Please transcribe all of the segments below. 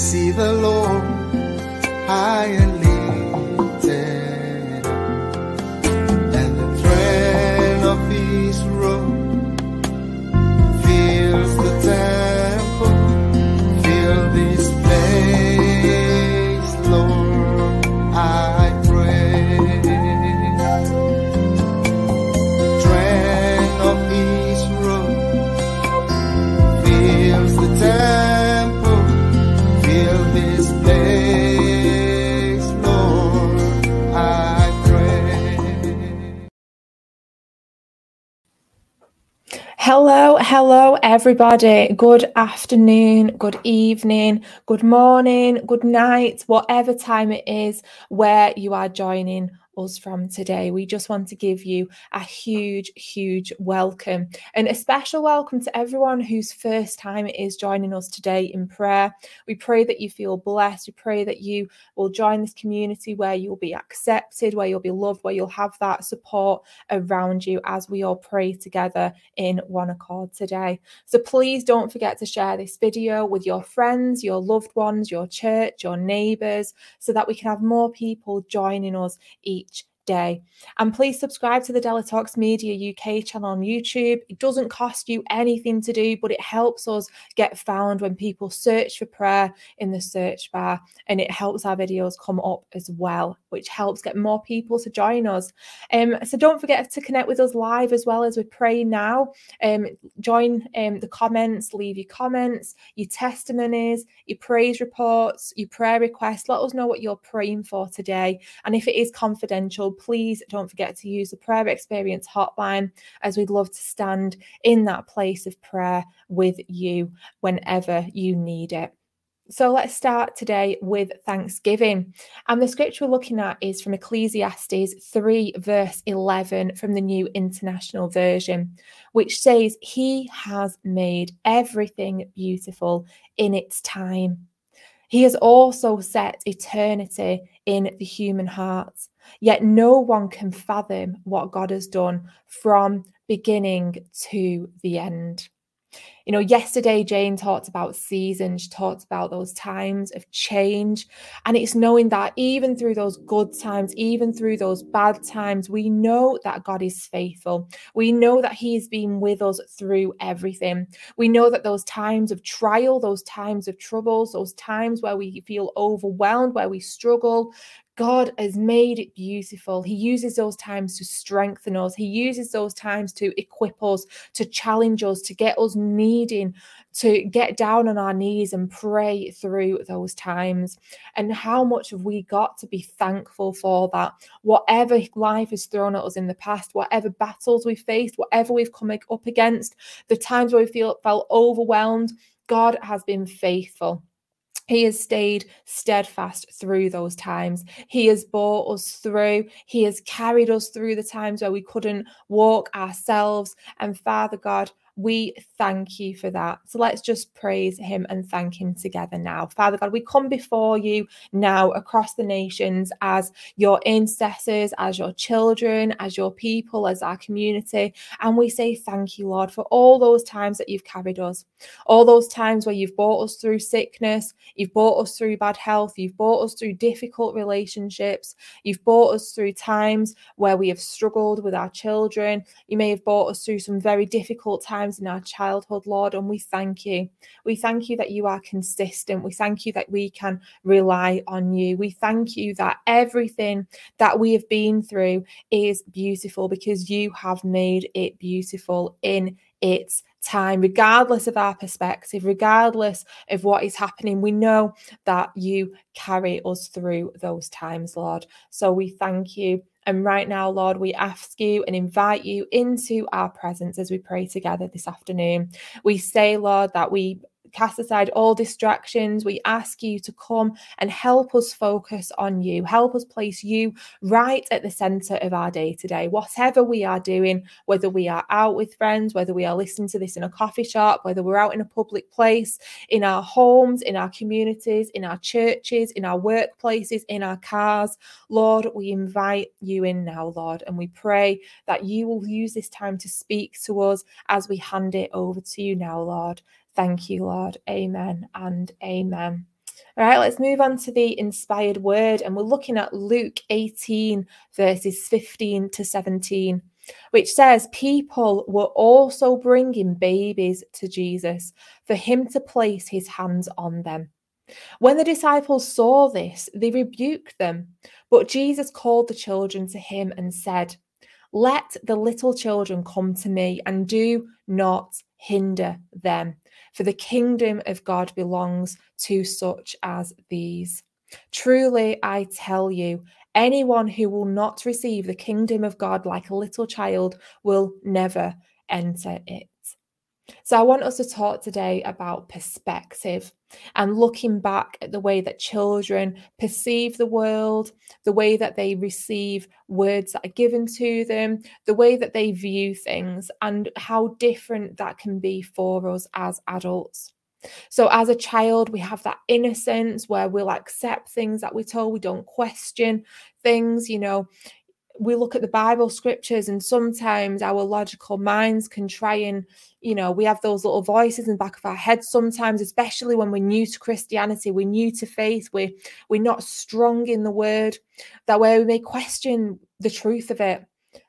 see the Lord high and Hello, everybody. Good afternoon, good evening, good morning, good night, whatever time it is where you are joining us from today. We just want to give you a huge, huge welcome and a special welcome to everyone whose first time is joining us today in prayer. We pray that you feel blessed. We pray that you will join this community where you'll be accepted, where you'll be loved, where you'll have that support around you as we all pray together in one accord today. So please don't forget to share this video with your friends, your loved ones, your church, your neighbours, so that we can have more people joining us each day. And please subscribe to the Della Talks Media UK channel on YouTube. It doesn't cost you anything to do, but it helps us get found when people search for prayer in the search bar, and it helps our videos come up as well, which helps get more people to join us. Um, so don't forget to connect with us live as well as we pray now. Um, join um, the comments, leave your comments, your testimonies, your praise reports, your prayer requests. Let us know what you're praying for today. And if it is confidential, please don't forget to use the prayer experience hotline as we'd love to stand in that place of prayer with you whenever you need it. So let's start today with Thanksgiving. And the scripture we're looking at is from Ecclesiastes 3, verse 11 from the New International Version, which says, He has made everything beautiful in its time. He has also set eternity in the human heart. Yet no one can fathom what God has done from beginning to the end. You know, yesterday Jane talked about seasons, she talked about those times of change. And it's knowing that even through those good times, even through those bad times, we know that God is faithful. We know that He has been with us through everything. We know that those times of trial, those times of troubles, those times where we feel overwhelmed, where we struggle, God has made it beautiful. He uses those times to strengthen us. He uses those times to equip us, to challenge us, to get us needing to get down on our knees and pray through those times. And how much have we got to be thankful for that? Whatever life has thrown at us in the past, whatever battles we've faced, whatever we've come up against, the times where we feel felt overwhelmed, God has been faithful. He has stayed steadfast through those times. He has brought us through. He has carried us through the times where we couldn't walk ourselves. And Father God, we thank you for that. So let's just praise him and thank him together now. Father God, we come before you now across the nations as your intercessors, as your children, as your people, as our community. And we say thank you, Lord, for all those times that you've carried us, all those times where you've brought us through sickness, you've brought us through bad health, you've brought us through difficult relationships, you've brought us through times where we have struggled with our children. You may have brought us through some very difficult times in our childhood, Lord, and we thank you. We thank you that you are consistent. We thank you that we can rely on you. We thank you that everything that we have been through is beautiful because you have made it beautiful in its time, regardless of our perspective, regardless of what is happening. We know that you carry us through those times, Lord. So we thank you. And right now, Lord, we ask you and invite you into our presence as we pray together this afternoon. We say, Lord, that we cast aside all distractions. We ask you to come and help us focus on you, help us place you right at the center of our day today. Whatever we are doing, whether we are out with friends, whether we are listening to this in a coffee shop, whether we're out in a public place, in our homes, in our communities, in our churches, in our workplaces, in our cars, Lord, we invite you in now, Lord, and we pray that you will use this time to speak to us as we hand it over to you now, Lord. Thank you, Lord. Amen and amen. All right, let's move on to the inspired word, and we're looking at Luke 18, verses 15 to 17, which says, People were also bringing babies to Jesus for him to place his hands on them. When the disciples saw this, they rebuked them. But Jesus called the children to him and said, Let the little children come to me and do not hinder them, for the kingdom of God belongs to such as these. Truly, I tell you, anyone who will not receive the kingdom of God like a little child will never enter it. So, I want us to talk today about perspective and looking back at the way that children perceive the world, the way that they receive words that are given to them, the way that they view things, and how different that can be for us as adults. So, as a child, we have that innocence where we'll accept things that we're told, we don't question things, you know we look at the Bible scriptures, and sometimes our logical minds can try and, you know, we have those little voices in the back of our heads sometimes, especially when we're new to Christianity, we're new to faith, we're, we're not strong in the word. That way we may question the truth of it,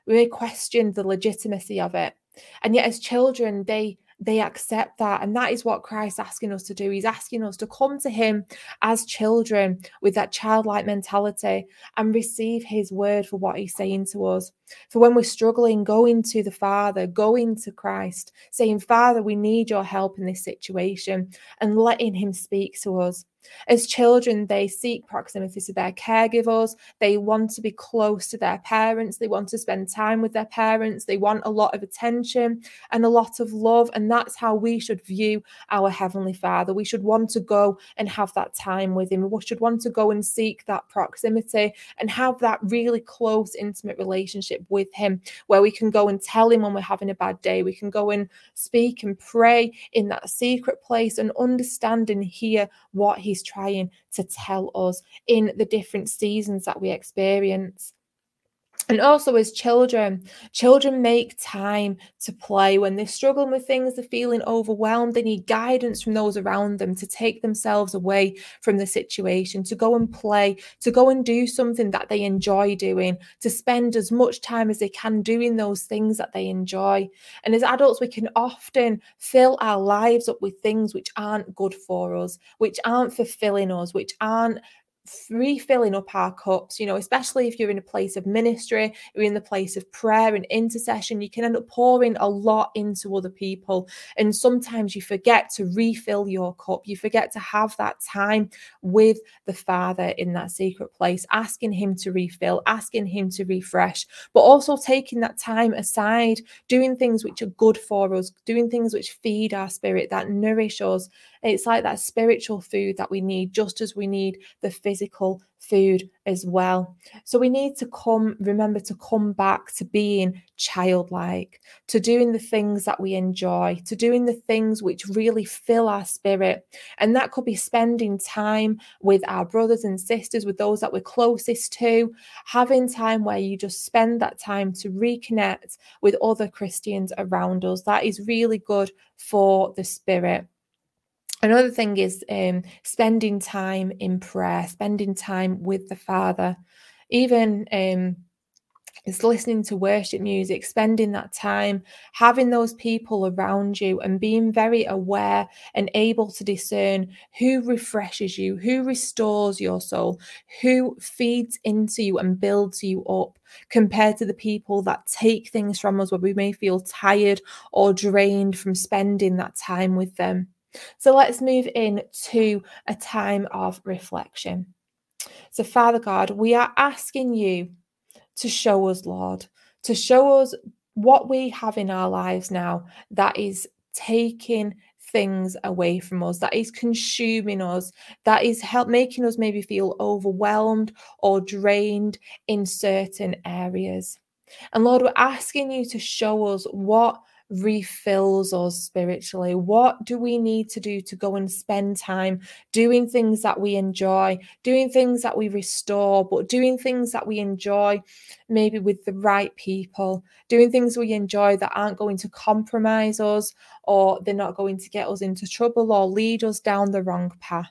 we may question the legitimacy of it. And yet, as children, they they accept that. And that is what Christ's asking us to do. He's asking us to come to Him as children with that childlike mentality and receive His word for what He's saying to us. For when we're struggling, going to the Father, going to Christ, saying, Father, we need your help in this situation, and letting Him speak to us. As children, they seek proximity to their caregivers. They want to be close to their parents. They want to spend time with their parents. They want a lot of attention and a lot of love. And that's how we should view our Heavenly Father. We should want to go and have that time with Him. We should want to go and seek that proximity and have that really close, intimate relationship with Him where we can go and tell Him when we're having a bad day. We can go and speak and pray in that secret place and understand and hear what he's trying to tell us in the different seasons that we experience. And also, as children, children make time to play when they're struggling with things, they're feeling overwhelmed, they need guidance from those around them to take themselves away from the situation, to go and play, to go and do something that they enjoy doing, to spend as much time as they can doing those things that they enjoy. And as adults, we can often fill our lives up with things which aren't good for us, which aren't fulfilling us, which aren't refilling up our cups, you know, especially if you're in a place of ministry, you're in the place of prayer and intercession, you can end up pouring a lot into other people. And sometimes you forget to refill your cup. You forget to have that time with the Father in that secret place, asking Him to refill, asking Him to refresh, but also taking that time aside, doing things which are good for us, doing things which feed our spirit, that nourish us, it's like that spiritual food that we need, just as we need the physical food as well. So we need to come, remember to come back to being childlike, to doing the things that we enjoy, to doing the things which really fill our spirit. And that could be spending time with our brothers and sisters, with those that we're closest to, having time where you just spend that time to reconnect with other Christians around us. That is really good for the spirit. Another thing is um, spending time in prayer, spending time with the Father, even um, it's listening to worship music, spending that time, having those people around you, and being very aware and able to discern who refreshes you, who restores your soul, who feeds into you and builds you up, compared to the people that take things from us where we may feel tired or drained from spending that time with them. So let's move in to a time of reflection. So, Father God, we are asking you to show us, Lord, to show us what we have in our lives now that is taking things away from us, that is consuming us, that is help making us maybe feel overwhelmed or drained in certain areas. And Lord, we're asking you to show us what refills us spiritually? What do we need to do to go and spend time doing things that we enjoy, doing things that we restore, but doing things that we enjoy maybe with the right people, doing things we enjoy that aren't going to compromise us or they're not going to get us into trouble or lead us down the wrong path?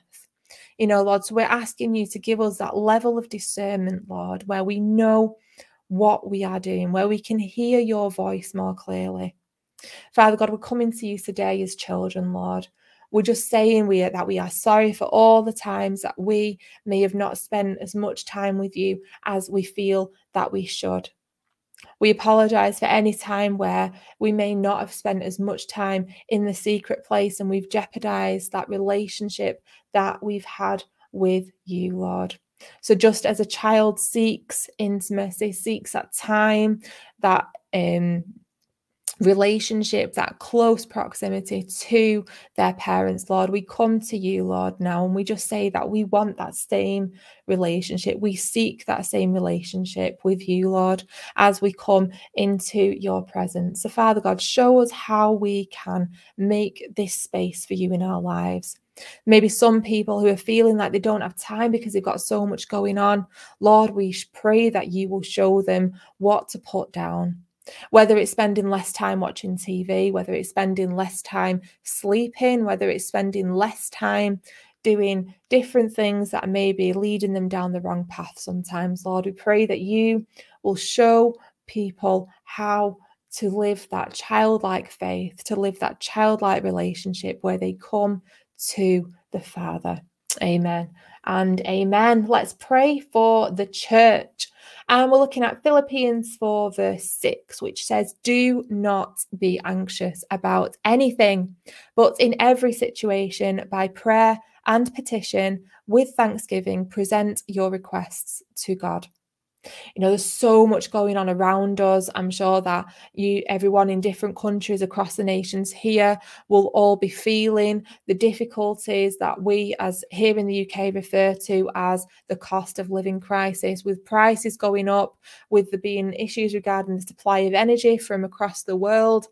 You know, Lord, so we're asking you to give us that level of discernment, Lord, where we know what we are doing, where we can hear your voice more clearly. Father God, we're coming to you today as children, Lord. We're just saying we that we are sorry for all the times that we may have not spent as much time with you as we feel that we should. We apologize for any time where we may not have spent as much time in the secret place and we've jeopardized that relationship that we've had with you, Lord. So, just as a child seeks intimacy, seeks that time, that um, relationship, that close proximity to their parents, Lord. We come to you, Lord, now, and we just say that we want that same relationship. We seek that same relationship with you, Lord, as we come into your presence. So, Father God, show us how we can make this space for you in our lives. Maybe some people who are feeling like they don't have time because they've got so much going on. Lord, we pray that you will show them what to put down whether it's spending less time watching TV, whether it's spending less time sleeping, whether it's spending less time doing different things that may be leading them down the wrong path sometimes. Lord, we pray that you will show people how to live that childlike faith, to live that childlike relationship where they come to the Father. Amen and amen. Let's pray for the church. And we're looking at Philippians 4, verse 6, which says, Do not be anxious about anything, but in every situation, by prayer and petition, with thanksgiving, present your requests to God you know there's so much going on around us. I'm sure that you everyone in different countries across the nations here will all be feeling the difficulties that we as here in the uk refer to as the cost of living crisis with prices going up with there being issues regarding the supply of energy from across the world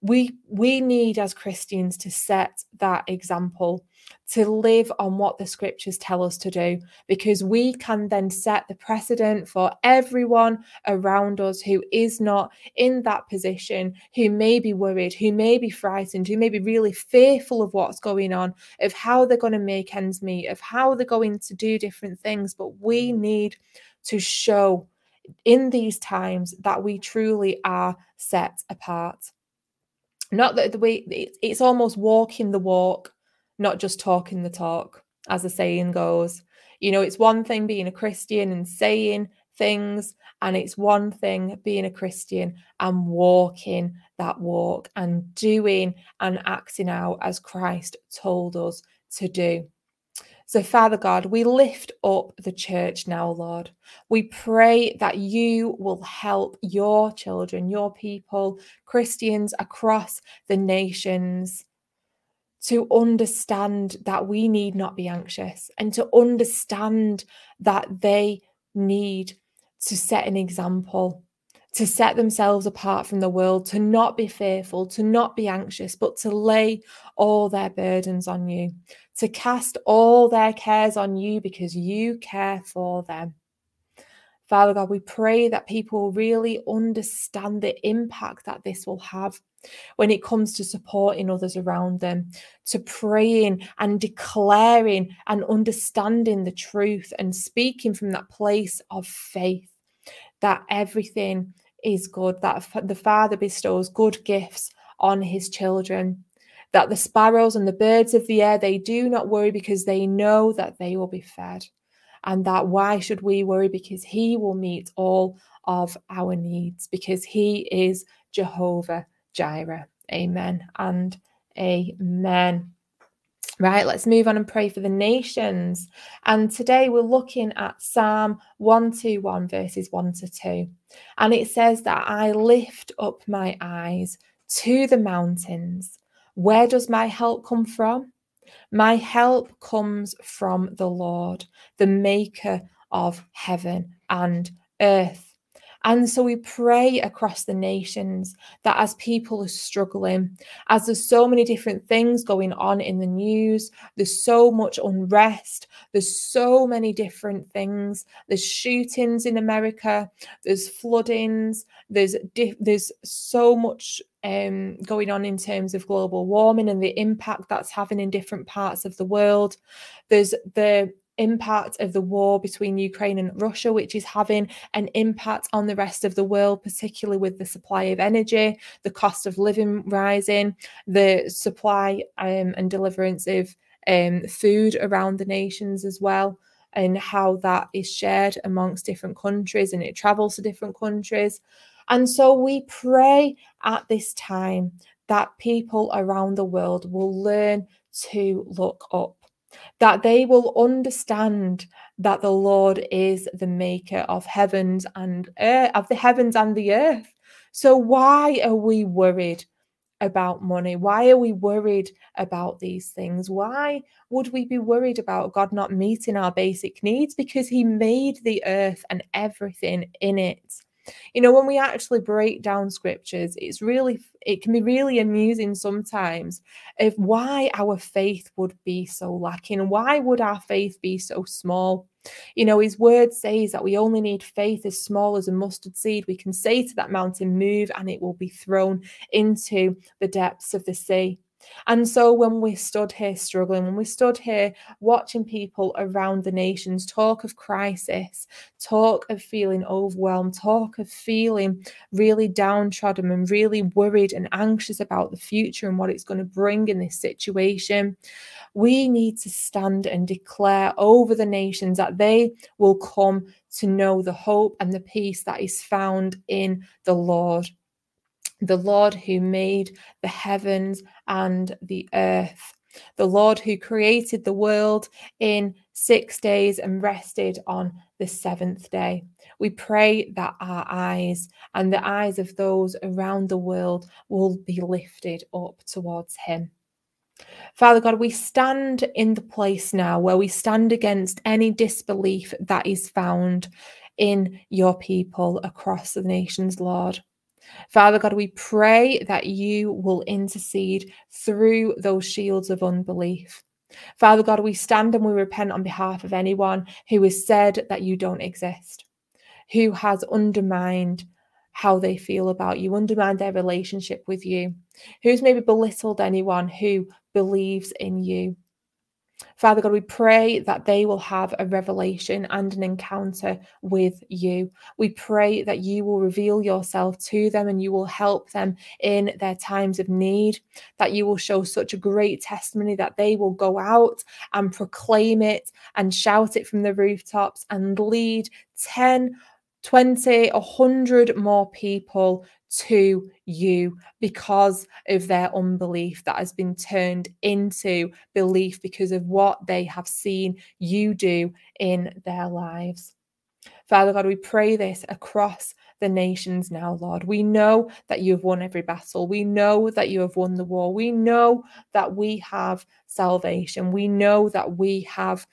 we we need as christians to set that example to live on what the scriptures tell us to do, because we can then set the precedent for everyone around us who is not in that position, who may be worried, who may be frightened, who may be really fearful of what's going on, of how they're going to make ends meet, of how they're going to do different things. But we need to show in these times that we truly are set apart. Not that the way it's almost walking the walk not just talking the talk, as the saying goes. You know, it's one thing being a Christian and saying things, and it's one thing being a Christian and walking that walk and doing and acting out as Christ told us to do. So, Father God, we lift up the church now, Lord. We pray that you will help your children, your people, Christians across the nations to understand that we need not be anxious and to understand that they need to set an example, to set themselves apart from the world, to not be fearful, to not be anxious, but to lay all their burdens on you, to cast all their cares on you because you care for them. Father God, we pray that people really understand the impact that this will have when it comes to supporting others around them, to praying and declaring and understanding the truth and speaking from that place of faith that everything is good, that the Father bestows good gifts on his children. That the sparrows and the birds of the air, they do not worry because they know that they will be fed and that why should we worry because he will meet all of our needs because he is Jehovah Jireh. Amen and amen. Right, let's move on and pray for the nations. And today we're looking at Psalm 121, verses 1 to 2. And it says that I lift up my eyes to the mountains. Where does my help come from? My help comes from the Lord, the maker of heaven and earth. And so we pray across the nations that as people are struggling, as there's so many different things going on in the news, there's so much unrest, there's so many different things. There's shootings in America, there's floodings, there's there's so much um, going on in terms of global warming and the impact that's having in different parts of the world. There's the impact of the war between Ukraine and Russia, which is having an impact on the rest of the world, particularly with the supply of energy, the cost of living rising, the supply um, and deliverance of um, food around the nations as well, and how that is shared amongst different countries and it travels to different countries. And so we pray at this time that people around the world will learn to look up that they will understand that the Lord is the maker of heavens and earth, of the heavens and the earth. So why are we worried about money? Why are we worried about these things? Why would we be worried about God not meeting our basic needs? Because He made the earth and everything in it. You know, when we actually break down scriptures, it's really, it can be really amusing sometimes of why our faith would be so lacking. Why would our faith be so small? You know, his word says that we only need faith as small as a mustard seed. We can say to that mountain, move, and it will be thrown into the depths of the sea. And so when we stood here struggling, when we stood here watching people around the nations talk of crisis, talk of feeling overwhelmed, talk of feeling really downtrodden and really worried and anxious about the future and what it's going to bring in this situation, we need to stand and declare over the nations that they will come to know the hope and the peace that is found in the Lord the Lord who made the heavens and the earth, the Lord who created the world in six days and rested on the seventh day. We pray that our eyes and the eyes of those around the world will be lifted up towards Him. Father God, we stand in the place now where we stand against any disbelief that is found in your people across the nations, Lord. Father God, we pray that you will intercede through those shields of unbelief. Father God, we stand and we repent on behalf of anyone who has said that you don't exist, who has undermined how they feel about you, undermined their relationship with you, who's maybe belittled anyone who believes in you. Father God, we pray that they will have a revelation and an encounter with you. We pray that you will reveal yourself to them and you will help them in their times of need, that you will show such a great testimony that they will go out and proclaim it and shout it from the rooftops and lead 10 20, 100 more people to you because of their unbelief that has been turned into belief because of what they have seen you do in their lives. Father God, we pray this across the nations now, Lord. We know that you have won every battle. We know that you have won the war. We know that we have salvation. We know that we have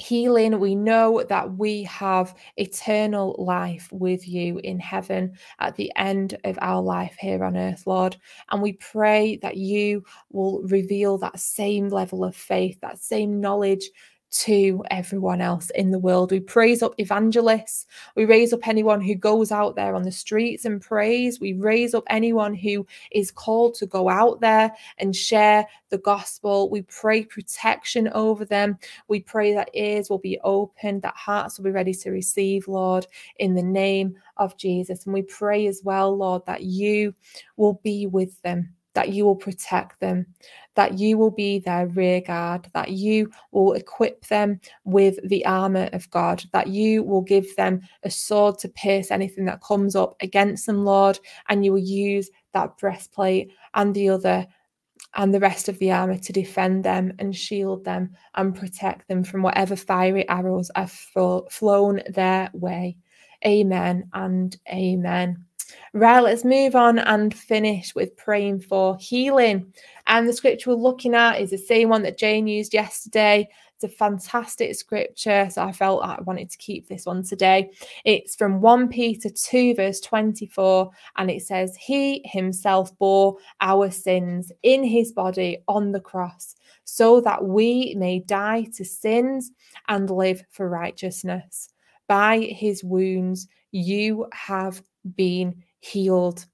healing. We know that we have eternal life with you in heaven at the end of our life here on earth, Lord. And we pray that you will reveal that same level of faith, that same knowledge to everyone else in the world. We praise up evangelists. We raise up anyone who goes out there on the streets and prays. We raise up anyone who is called to go out there and share the gospel. We pray protection over them. We pray that ears will be open, that hearts will be ready to receive, Lord, in the name of Jesus. And we pray as well, Lord, that you will be with them that you will protect them, that you will be their rear guard, that you will equip them with the armor of God, that you will give them a sword to pierce anything that comes up against them, Lord, and you will use that breastplate and the other and the rest of the armor to defend them and shield them and protect them from whatever fiery arrows are flown their way. Amen and amen. Right, let's move on and finish with praying for healing. And the scripture we're looking at is the same one that Jane used yesterday. It's a fantastic scripture. So I felt I wanted to keep this one today. It's from 1 Peter 2, verse 24. And it says, He himself bore our sins in his body on the cross, so that we may die to sins and live for righteousness. By his wounds, you have been healed.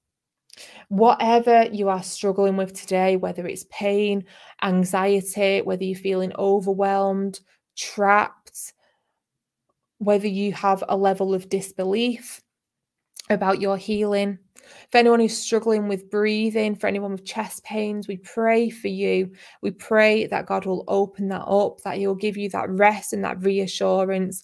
Whatever you are struggling with today, whether it's pain, anxiety, whether you're feeling overwhelmed, trapped, whether you have a level of disbelief about your healing. For anyone who's struggling with breathing, for anyone with chest pains, we pray for you. We pray that God will open that up, that He'll give you that rest and that reassurance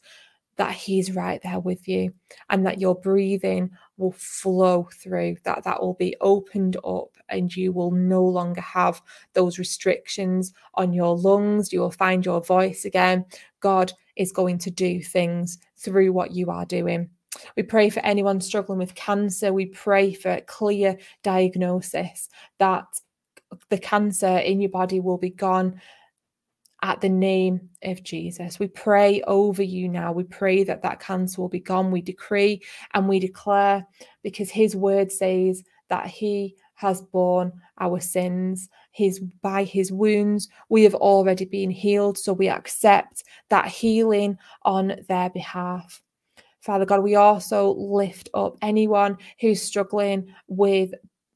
that He's right there with you, and that your breathing will flow through, that that will be opened up, and you will no longer have those restrictions on your lungs. You will find your voice again. God is going to do things through what you are doing. We pray for anyone struggling with cancer. We pray for a clear diagnosis that the cancer in your body will be gone at the name of Jesus. We pray over you now. We pray that that cancer will be gone. We decree and we declare because his word says that he has borne our sins. His by his wounds we have already been healed. So we accept that healing on their behalf. Father God, we also lift up anyone who's struggling with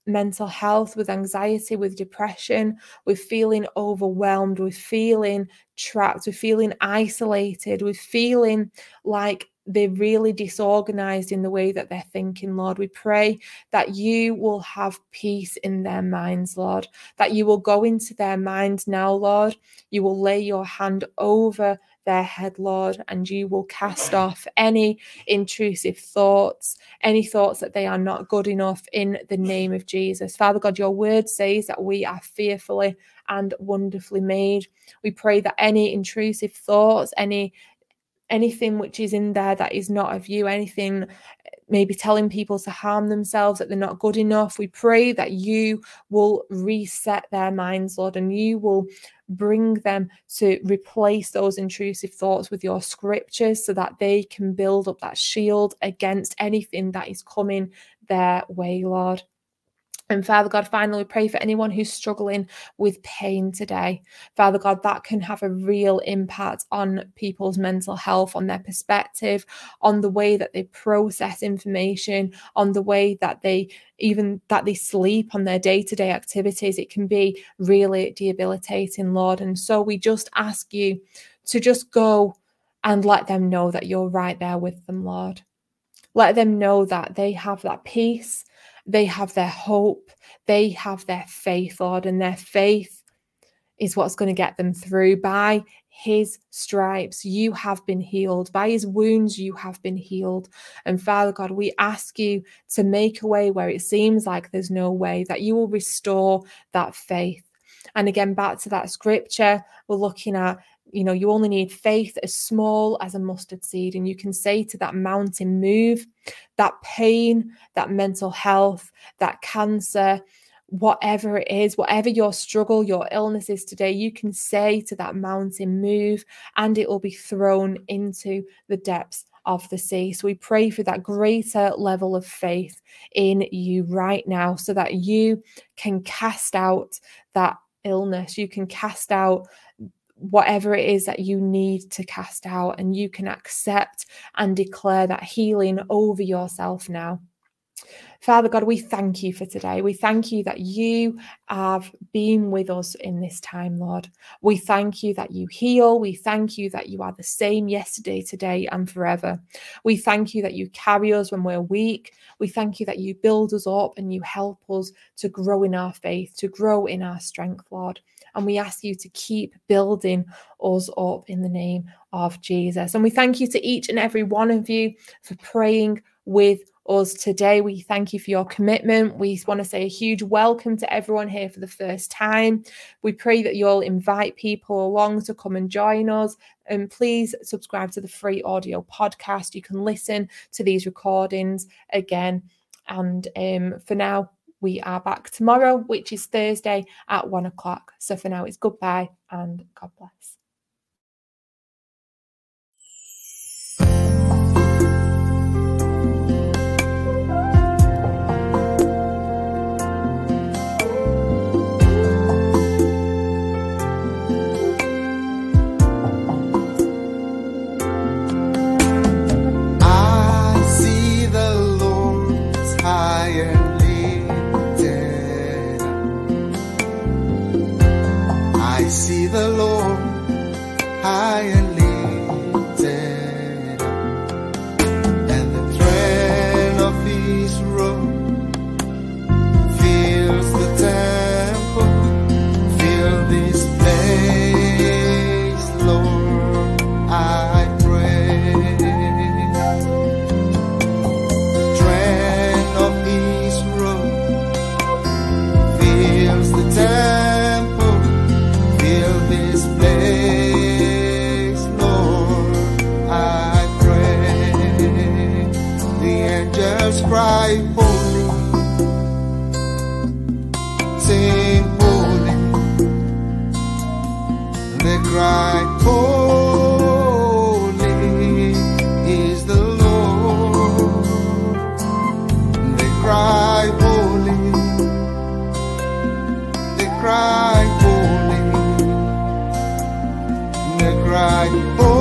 mental health, with anxiety, with depression, with feeling overwhelmed, with feeling trapped, with feeling isolated, with feeling like they're really disorganized in the way that they're thinking, Lord. We pray that you will have peace in their minds, Lord, that you will go into their minds now, Lord. You will lay your hand over their head, Lord, and you will cast off any intrusive thoughts, any thoughts that they are not good enough in the name of Jesus. Father God, your word says that we are fearfully and wonderfully made. We pray that any intrusive thoughts, any anything which is in there that is not of you, anything eh, maybe telling people to harm themselves, that they're not good enough. We pray that you will reset their minds, Lord, and you will bring them to replace those intrusive thoughts with your scriptures so that they can build up that shield against anything that is coming their way, Lord. And Father God, finally, we pray for anyone who's struggling with pain today. Father God, that can have a real impact on people's mental health, on their perspective, on the way that they process information, on the way that they even that they sleep on their day-to-day activities. It can be really debilitating, Lord. And so we just ask you to just go and let them know that you're right there with them, Lord. Let them know that they have that peace they have their hope, they have their faith, Lord, and their faith is what's going to get them through. By his stripes, you have been healed. By his wounds, you have been healed. And Father God, we ask you to make a way where it seems like there's no way, that you will restore that faith. And again, back to that scripture, we're looking at you know, you only need faith as small as a mustard seed. And you can say to that mountain, move, that pain, that mental health, that cancer, whatever it is, whatever your struggle, your illness is today, you can say to that mountain, move, and it will be thrown into the depths of the sea. So we pray for that greater level of faith in you right now so that you can cast out that illness, you can cast out whatever it is that you need to cast out, and you can accept and declare that healing over yourself now. Father God, we thank you for today. We thank you that you have been with us in this time, Lord. We thank you that you heal. We thank you that you are the same yesterday, today, and forever. We thank you that you carry us when we're weak. We thank you that you build us up and you help us to grow in our faith, to grow in our strength, Lord. And we ask you to keep building us up in the name of Jesus. And we thank you to each and every one of you for praying with us today. We thank you for your commitment. We want to say a huge welcome to everyone here for the first time. We pray that you'll invite people along to come and join us. And please subscribe to the free audio podcast. You can listen to these recordings again. And um, for now, we are back tomorrow, which is Thursday at one o'clock. So for now, it's goodbye and God bless. 不